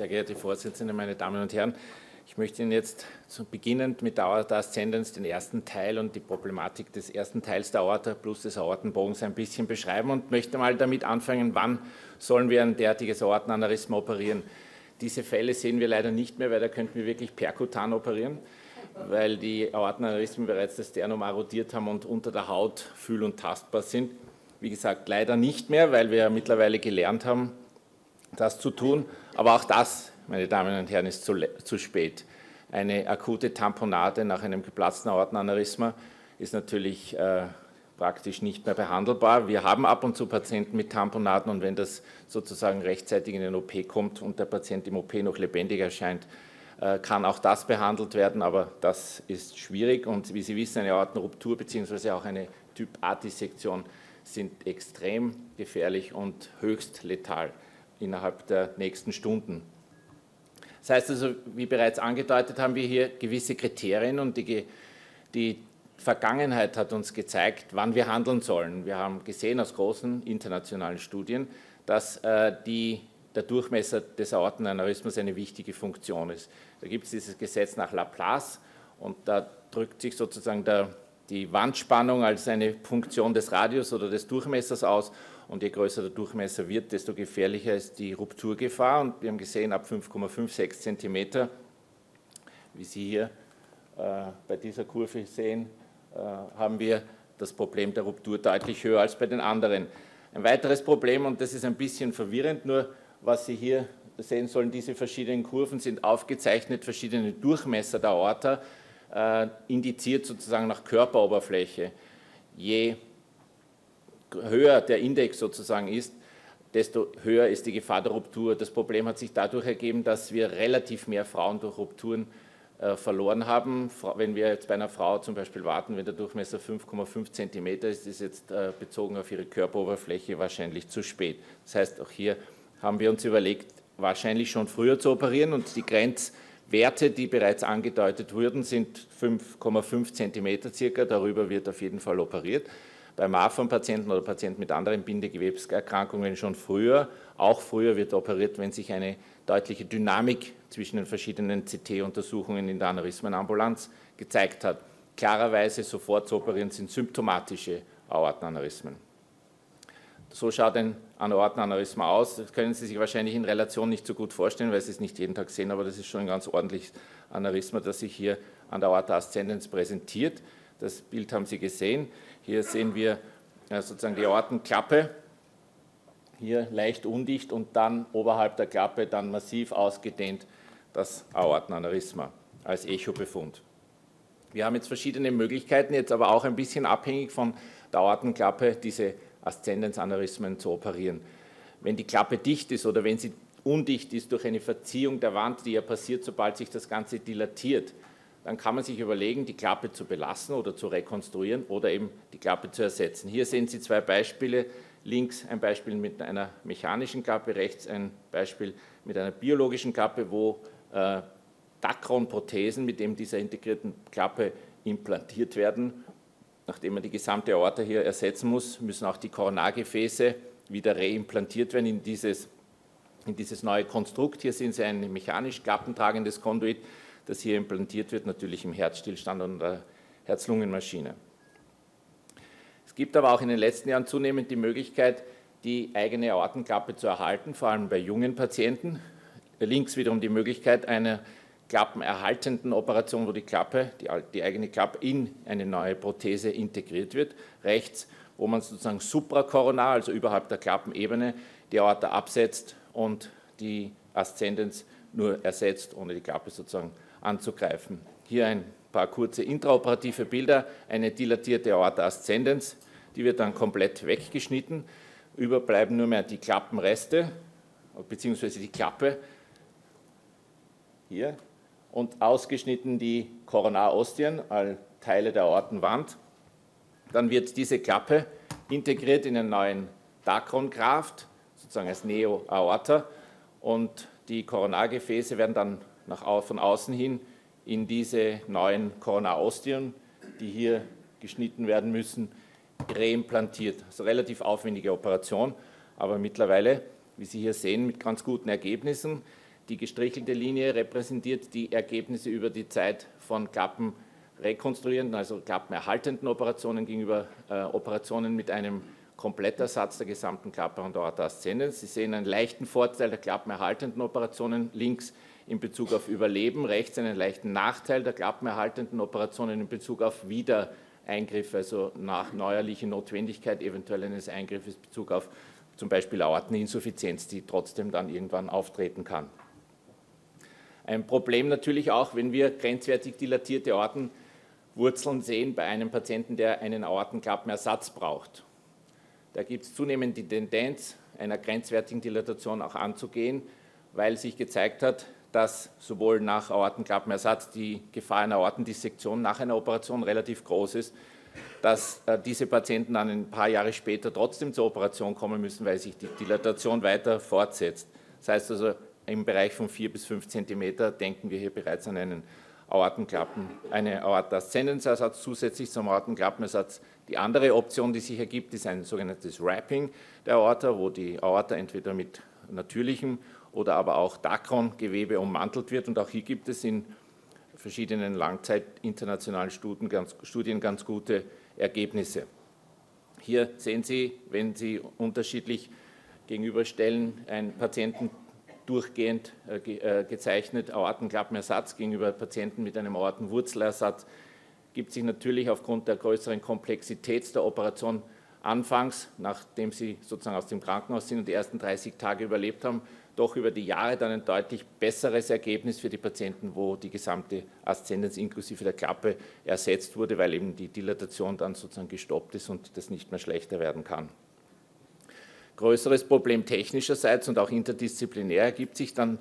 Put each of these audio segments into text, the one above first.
Sehr geehrte Vorsitzende, meine Damen und Herren, ich möchte Ihnen jetzt zu beginnend mit der Aorta Ascendens den ersten Teil und die Problematik des ersten Teils der Aorta plus des Aortenbogens ein bisschen beschreiben und möchte mal damit anfangen, wann sollen wir ein derartiges Aortenaneurysma operieren. Diese Fälle sehen wir leider nicht mehr, weil da könnten wir wirklich perkutan operieren, weil die Aortenaneurysmen bereits das Sternum erodiert haben und unter der Haut fühl- und tastbar sind. Wie gesagt, leider nicht mehr, weil wir mittlerweile gelernt haben, das zu tun. Aber auch das, meine Damen und Herren, ist zu, zu spät. Eine akute Tamponade nach einem geplatzten Aortenaneurysma ist natürlich äh, praktisch nicht mehr behandelbar. Wir haben ab und zu Patienten mit Tamponaden und wenn das sozusagen rechtzeitig in den OP kommt und der Patient im OP noch lebendig erscheint, äh, kann auch das behandelt werden, aber das ist schwierig und wie Sie wissen, eine Aortenruptur bzw. auch eine Typ-A-Dissektion sind extrem gefährlich und höchst letal innerhalb der nächsten Stunden. Das heißt also, wie bereits angedeutet, haben wir hier gewisse Kriterien und die, die Vergangenheit hat uns gezeigt, wann wir handeln sollen. Wir haben gesehen aus großen internationalen Studien, dass äh, die, der Durchmesser des Aortenaneurysmas eine wichtige Funktion ist. Da gibt es dieses Gesetz nach Laplace und da drückt sich sozusagen der, die Wandspannung als eine Funktion des Radius oder des Durchmessers aus und je größer der Durchmesser wird, desto gefährlicher ist die Rupturgefahr und wir haben gesehen, ab 5,56 cm, wie Sie hier äh, bei dieser Kurve sehen, äh, haben wir das Problem der Ruptur deutlich höher als bei den anderen. Ein weiteres Problem, und das ist ein bisschen verwirrend, nur was Sie hier sehen sollen, diese verschiedenen Kurven sind aufgezeichnet, verschiedene Durchmesser der Aorta, äh, indiziert sozusagen nach Körperoberfläche. Je höher der Index sozusagen ist, desto höher ist die Gefahr der Ruptur. Das Problem hat sich dadurch ergeben, dass wir relativ mehr Frauen durch Rupturen äh, verloren haben. Wenn wir jetzt bei einer Frau zum Beispiel warten, wenn der Durchmesser 5,5 cm ist, ist jetzt äh, bezogen auf ihre Körperoberfläche wahrscheinlich zu spät. Das heißt, auch hier haben wir uns überlegt, wahrscheinlich schon früher zu operieren und die Grenzwerte, die bereits angedeutet wurden, sind 5,5 cm circa. Darüber wird auf jeden Fall operiert. Bei Marfan-Patienten oder Patienten mit anderen Bindegewebserkrankungen schon früher. Auch früher wird operiert, wenn sich eine deutliche Dynamik zwischen den verschiedenen CT-Untersuchungen in der Aneurysmenambulanz gezeigt hat. Klarerweise sofort zu operieren sind symptomatische Aortenaneurysmen. So schaut ein Aortenaneurysma aus. Das können Sie sich wahrscheinlich in Relation nicht so gut vorstellen, weil Sie es nicht jeden Tag sehen, aber das ist schon ein ganz ordentliches Aneurysma, das sich hier an der Aorta ascendens präsentiert. Das Bild haben Sie gesehen. Hier sehen wir sozusagen die Aortenklappe hier leicht undicht und dann oberhalb der Klappe dann massiv ausgedehnt das Aortenaneurysma als Echobefund. Wir haben jetzt verschiedene Möglichkeiten, jetzt aber auch ein bisschen abhängig von der Aortenklappe, diese Aszendenzaneurysmen zu operieren. Wenn die Klappe dicht ist oder wenn sie undicht ist durch eine Verziehung der Wand, die ja passiert, sobald sich das Ganze dilatiert, dann kann man sich überlegen, die Klappe zu belassen oder zu rekonstruieren oder eben die Klappe zu ersetzen. Hier sehen Sie zwei Beispiele links ein Beispiel mit einer mechanischen Klappe, rechts ein Beispiel mit einer biologischen Klappe, wo äh, Dacron-Prothesen mit dem dieser integrierten Klappe implantiert werden. Nachdem man die gesamte Aorta hier ersetzen muss, müssen auch die Koronargefäße wieder reimplantiert werden in dieses, in dieses neue Konstrukt. Hier sehen Sie ein mechanisch klappentragendes Konduit, das hier implantiert wird, natürlich im Herzstillstand und der Herz-Lungen-Maschine. Es gibt aber auch in den letzten Jahren zunehmend die Möglichkeit, die eigene Aortenklappe zu erhalten, vor allem bei jungen Patienten. Links wiederum die Möglichkeit einer klappenerhaltenden Operation, wo die Klappe, die, die eigene Klappe in eine neue Prothese integriert wird. Rechts, wo man sozusagen suprakoronar, also überhalb der Klappenebene, die Aorta absetzt und die Aszendenz nur ersetzt, ohne die Klappe sozusagen anzugreifen. Hier ein paar kurze intraoperative Bilder, eine dilatierte Aorta ascendens, die wird dann komplett weggeschnitten. Überbleiben nur mehr die Klappenreste, beziehungsweise die Klappe hier und ausgeschnitten die Koronarostien, all Teile der Aortenwand. Dann wird diese Klappe integriert in einen neuen Dacron-Graft, sozusagen als Neo-Aorta und die Koronargefäße werden dann nach, von außen hin in diese neuen Koronarostien, die hier geschnitten werden müssen, reimplantiert. Also relativ aufwendige Operation, aber mittlerweile, wie Sie hier sehen, mit ganz guten Ergebnissen. Die gestrichelte Linie repräsentiert die Ergebnisse über die Zeit von Klappen rekonstruierenden, also klappenerhaltenden Operationen gegenüber äh, Operationen mit einem Komplettersatz der gesamten Klappe und Aorta. Sie sehen einen leichten Vorteil der klappenerhaltenden Operationen links in Bezug auf Überleben, rechts einen leichten Nachteil der klappenerhaltenden Operationen in Bezug auf Wiedereingriffe, also nach neuerliche Notwendigkeit eventuell eines Eingriffes in Bezug auf zum Beispiel Aorteninsuffizienz, die trotzdem dann irgendwann auftreten kann. Ein Problem natürlich auch, wenn wir grenzwertig dilatierte Aortenwurzeln sehen bei einem Patienten, der einen Aortenklappenersatz braucht. Da gibt es zunehmend die Tendenz, einer grenzwertigen Dilatation auch anzugehen, weil sich gezeigt hat, dass sowohl nach Aortenklappenersatz die Gefahr einer Aortendissektion nach einer Operation relativ groß ist, dass äh, diese Patienten dann ein paar Jahre später trotzdem zur Operation kommen müssen, weil sich die Dilatation weiter fortsetzt. Das heißt also, im Bereich von 4 bis 5 Zentimeter denken wir hier bereits an einen Aortenklappen, eine Aorta-Aszendensersatz zusätzlich zum Aortenklappenersatz. Die andere Option, die sich ergibt, ist ein sogenanntes Wrapping der Aorta, wo die Aorta entweder mit natürlichem oder aber auch Dacron-Gewebe ummantelt wird. Und auch hier gibt es in verschiedenen Langzeit internationalen Studien ganz, Studien ganz gute Ergebnisse. Hier sehen Sie, wenn Sie unterschiedlich gegenüberstellen, einen Patienten durchgehend äh, äh, gezeichnet, Aortenklappenersatz gegenüber Patienten mit einem Aortenwurzelersatz, gibt sich natürlich aufgrund der größeren Komplexität der Operation anfangs, nachdem sie sozusagen aus dem Krankenhaus sind und die ersten 30 Tage überlebt haben, doch über die Jahre dann ein deutlich besseres Ergebnis für die Patienten, wo die gesamte Aszendenz inklusive der Klappe ersetzt wurde, weil eben die Dilatation dann sozusagen gestoppt ist und das nicht mehr schlechter werden kann. Größeres Problem technischerseits und auch interdisziplinär ergibt sich dann,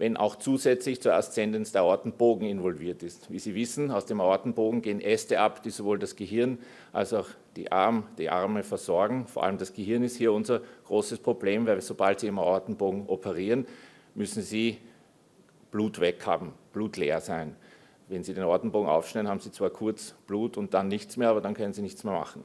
wenn auch zusätzlich zur Aszendenz der Aortenbogen involviert ist. Wie Sie wissen, aus dem Aortenbogen gehen Äste ab, die sowohl das Gehirn als auch die, Arm, die Arme versorgen. Vor allem das Gehirn ist hier unser großes Problem, weil sobald Sie im Aortenbogen operieren, müssen Sie Blut weg haben, Blut leer sein. Wenn Sie den Aortenbogen aufschneiden, haben Sie zwar kurz Blut und dann nichts mehr, aber dann können Sie nichts mehr machen.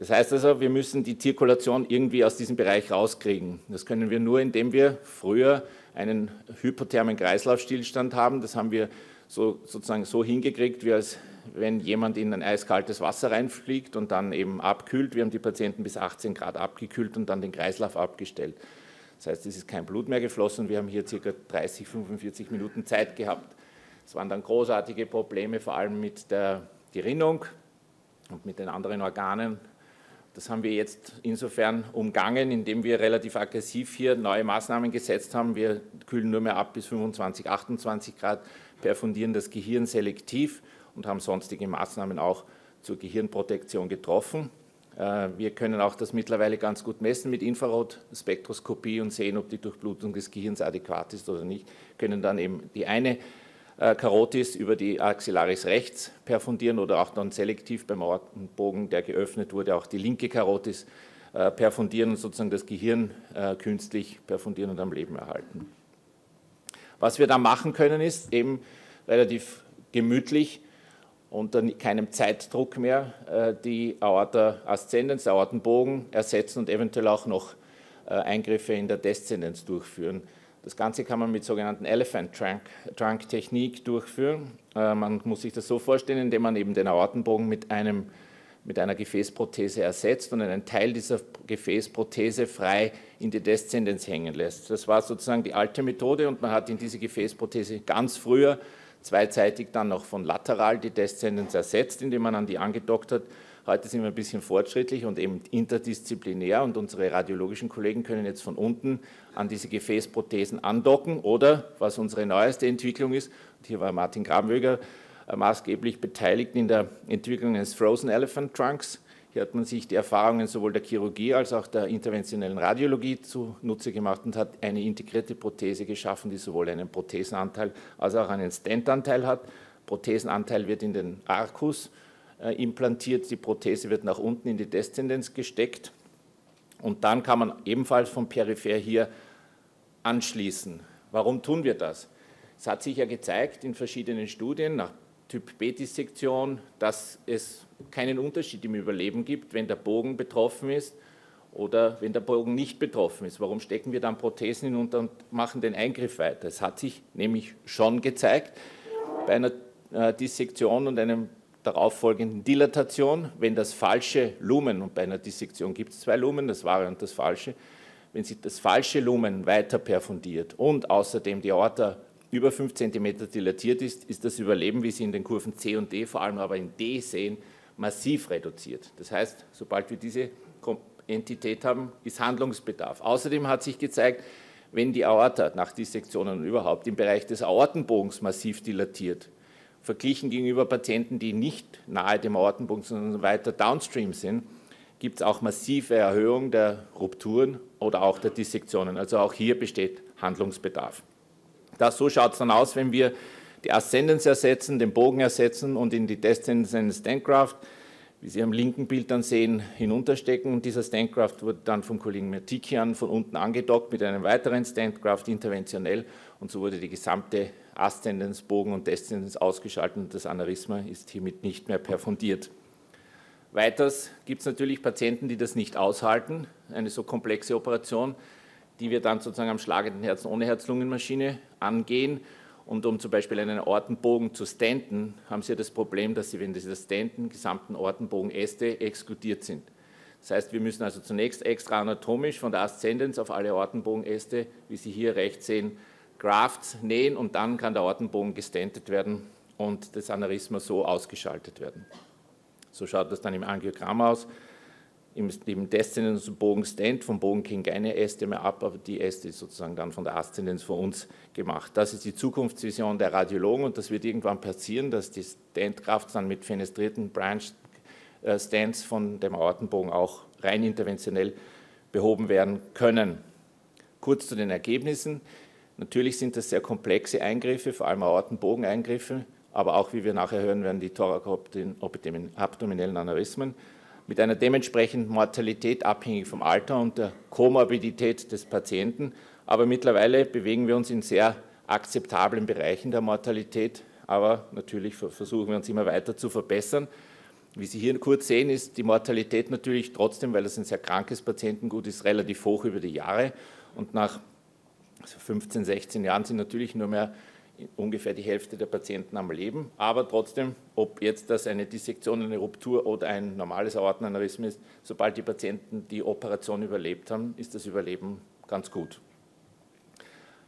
Das heißt also, wir müssen die Zirkulation irgendwie aus diesem Bereich rauskriegen. Das können wir nur, indem wir früher einen hypothermen Kreislaufstillstand haben. Das haben wir so, sozusagen so hingekriegt, wie als wenn jemand in ein eiskaltes Wasser reinfliegt und dann eben abkühlt. Wir haben die Patienten bis 18 Grad abgekühlt und dann den Kreislauf abgestellt. Das heißt, es ist kein Blut mehr geflossen. Wir haben hier circa 30, 45 Minuten Zeit gehabt. Es waren dann großartige Probleme, vor allem mit der Gerinnung und mit den anderen Organen das haben wir jetzt insofern umgangen, indem wir relativ aggressiv hier neue Maßnahmen gesetzt haben. Wir kühlen nur mehr ab bis 25, 28 Grad, perfundieren das Gehirn selektiv und haben sonstige Maßnahmen auch zur Gehirnprotektion getroffen. Äh, wir können auch das mittlerweile ganz gut messen mit Infrarotspektroskopie und sehen, ob die Durchblutung des Gehirns adäquat ist oder nicht. Können dann eben die eine Karotis über die Axillaris rechts perfundieren oder auch dann selektiv beim Aortenbogen, der geöffnet wurde, auch die linke Karotis äh, perfundieren und sozusagen das Gehirn äh, künstlich perfundieren und am Leben erhalten. Was wir da machen können, ist eben relativ gemütlich unter keinem Zeitdruck mehr die Aorta ascendens, Aortenbogen ersetzen und eventuell auch noch Eingriffe in der Deszendenz durchführen. Das Ganze kann man mit sogenannten Elephant Trunk, Trunk Technik durchführen. Äh, man muss sich das so vorstellen, indem man eben den Aortenbogen mit, einem, mit einer Gefäßprothese ersetzt und einen Teil dieser Gefäßprothese frei in die Deszendenz hängen lässt. Das war sozusagen die alte Methode und man hat in diese Gefäßprothese ganz früher zweizeitig dann noch von lateral die Deszendenz ersetzt, indem man an die angedockt hat Heute sind wir ein bisschen fortschrittlich und eben interdisziplinär und unsere radiologischen Kollegen können jetzt von unten an diese Gefäßprothesen andocken oder, was unsere neueste Entwicklung ist, und hier war Martin Grabenwöger äh, maßgeblich beteiligt in der Entwicklung eines Frozen Elephant Trunks. Hier hat man sich die Erfahrungen sowohl der Chirurgie als auch der interventionellen Radiologie zunutze gemacht und hat eine integrierte Prothese geschaffen, die sowohl einen Prothesenanteil als auch einen Stentanteil hat. Prothesenanteil wird in den Arcus äh, implantiert. Die Prothese wird nach unten in die Deszendenz gesteckt und dann kann man ebenfalls vom Peripher hier anschließen. Warum tun wir das? Es hat sich ja gezeigt in verschiedenen Studien nach Typ B-Dissektion, dass es keinen Unterschied im Überleben gibt, wenn der Bogen betroffen ist oder wenn der Bogen nicht betroffen ist. Warum stecken wir dann Prothesen hinunter und machen den Eingriff weiter? Es hat sich nämlich schon gezeigt, bei einer äh, Dissektion und einem darauffolgenden Dilatation, wenn das falsche Lumen, und bei einer Dissektion gibt es zwei Lumen, das wahre und das falsche, wenn sich das falsche Lumen weiter perfundiert und außerdem die Aorta über 5 cm dilatiert ist, ist das Überleben, wie Sie in den Kurven C und D, vor allem aber in D sehen, massiv reduziert. Das heißt, sobald wir diese Entität haben, ist Handlungsbedarf. Außerdem hat sich gezeigt, wenn die Aorta nach Dissektionen überhaupt im Bereich des Aortenbogens massiv dilatiert, verglichen gegenüber Patienten, die nicht nahe dem Aortenbogen, sondern weiter downstream sind, gibt es auch massive Erhöhung der Rupturen oder auch der Dissektionen. Also auch hier besteht Handlungsbedarf. Das, so schaut es dann aus, wenn wir die Ascendens ersetzen, den Bogen ersetzen und in die Descendens einen Standgraft, wie Sie am linken Bild dann sehen, hinunterstecken. Und dieser Standgraft wurde dann vom Kollegen Mertikian von unten angedockt mit einem weiteren Standgraft interventionell und so wurde die gesamte Ascendens, Bogen und Descendens ausgeschaltet und das Aneurysma ist hiermit nicht mehr perfundiert. Weiters gibt es natürlich Patienten, die das nicht aushalten, eine so komplexe Operation, die wir dann sozusagen am schlagenden Herzen ohne Herz-Lungen-Maschine angehen. Und um zum Beispiel einen Ortenbogen zu stenten, haben Sie das Problem, dass Sie, wenn Sie das stenten, gesamten Ortenbogen-Äste exkludiert sind. Das heißt, wir müssen also zunächst extra anatomisch von der Aszendenz auf alle Ortenbogenäste, wie Sie hier rechts sehen, Grafts nähen und dann kann der Ortenbogen gestentet werden und das Aneurysma so ausgeschaltet werden. So schaut das dann im Angiogramm aus. Im, im Descendenzbogen Stent vom Bogen kriegen keine Äste mehr ab, aber die Äste ist sozusagen dann von der Aszendenz von uns gemacht. Das ist die Zukunftsvision der Radiologen und das wird irgendwann passieren, dass die Stentkraft dann mit fenestrierten Branch äh, Stents von dem Aortenbogen auch rein interventionell behoben werden können. Kurz zu den Ergebnissen. Natürlich sind das sehr komplexe Eingriffe, vor allem Aortenbogeneingriffe, aber auch, wie wir nachher hören werden, die thorakoabdominellen Aneurysmen mit einer dementsprechenden Mortalität abhängig vom Alter und der Komorbidität des Patienten. Aber mittlerweile bewegen wir uns in sehr akzeptablen Bereichen der Mortalität, aber natürlich versuchen wir uns immer weiter zu verbessern. Wie Sie hier kurz sehen, ist die Mortalität natürlich trotzdem, weil es ein sehr krankes Patientengut ist, relativ hoch über die Jahre. Und nach 15, 16 Jahren sind natürlich nur mehr ungefähr die Hälfte der Patienten am Leben. Aber trotzdem, ob jetzt das eine Dissektion, eine Ruptur oder ein normales Aortenaneurysm ist, sobald die Patienten die Operation überlebt haben, ist das Überleben ganz gut.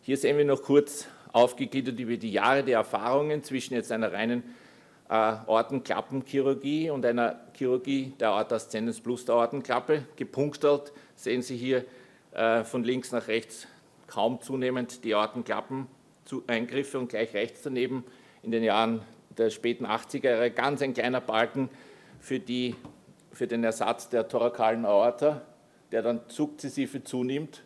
Hier sehen wir noch kurz aufgegliedert über die Jahre der Erfahrungen zwischen jetzt einer reinen äh, Aortenklappenchirurgie und einer Chirurgie der Aorta ascendens plus der Aortenklappe. Gepunktelt sehen Sie hier äh, von links nach rechts kaum zunehmend die Aortenklappen Eingriffe und gleich rechts daneben in den Jahren der späten 80er Jahre ganz ein kleiner Balken für, die, für den Ersatz der thorakalen Aorta, der dann sukzessive zunimmt.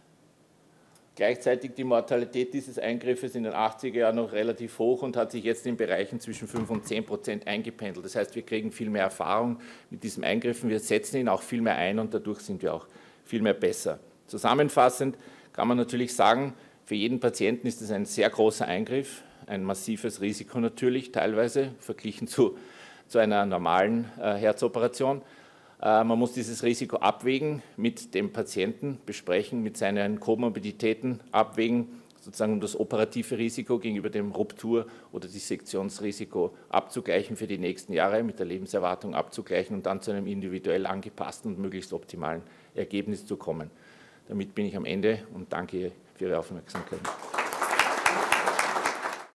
Gleichzeitig die Mortalität dieses Eingriffes in den 80er Jahren noch relativ hoch und hat sich jetzt in Bereichen zwischen 5 und 10 Prozent eingependelt. Das heißt, wir kriegen viel mehr Erfahrung mit diesem Eingriffen, wir setzen ihn auch viel mehr ein und dadurch sind wir auch viel mehr besser. Zusammenfassend kann man natürlich sagen, für jeden Patienten ist es ein sehr großer Eingriff, ein massives Risiko natürlich, teilweise verglichen zu, zu einer normalen äh, Herzoperation. Äh, man muss dieses Risiko abwägen, mit dem Patienten besprechen, mit seinen Komorbiditäten abwägen, sozusagen um das operative Risiko gegenüber dem Ruptur- oder Dissektionsrisiko abzugleichen für die nächsten Jahre, mit der Lebenserwartung abzugleichen und dann zu einem individuell angepassten und möglichst optimalen Ergebnis zu kommen. Damit bin ich am Ende und danke für Ihre Aufmerksamkeit.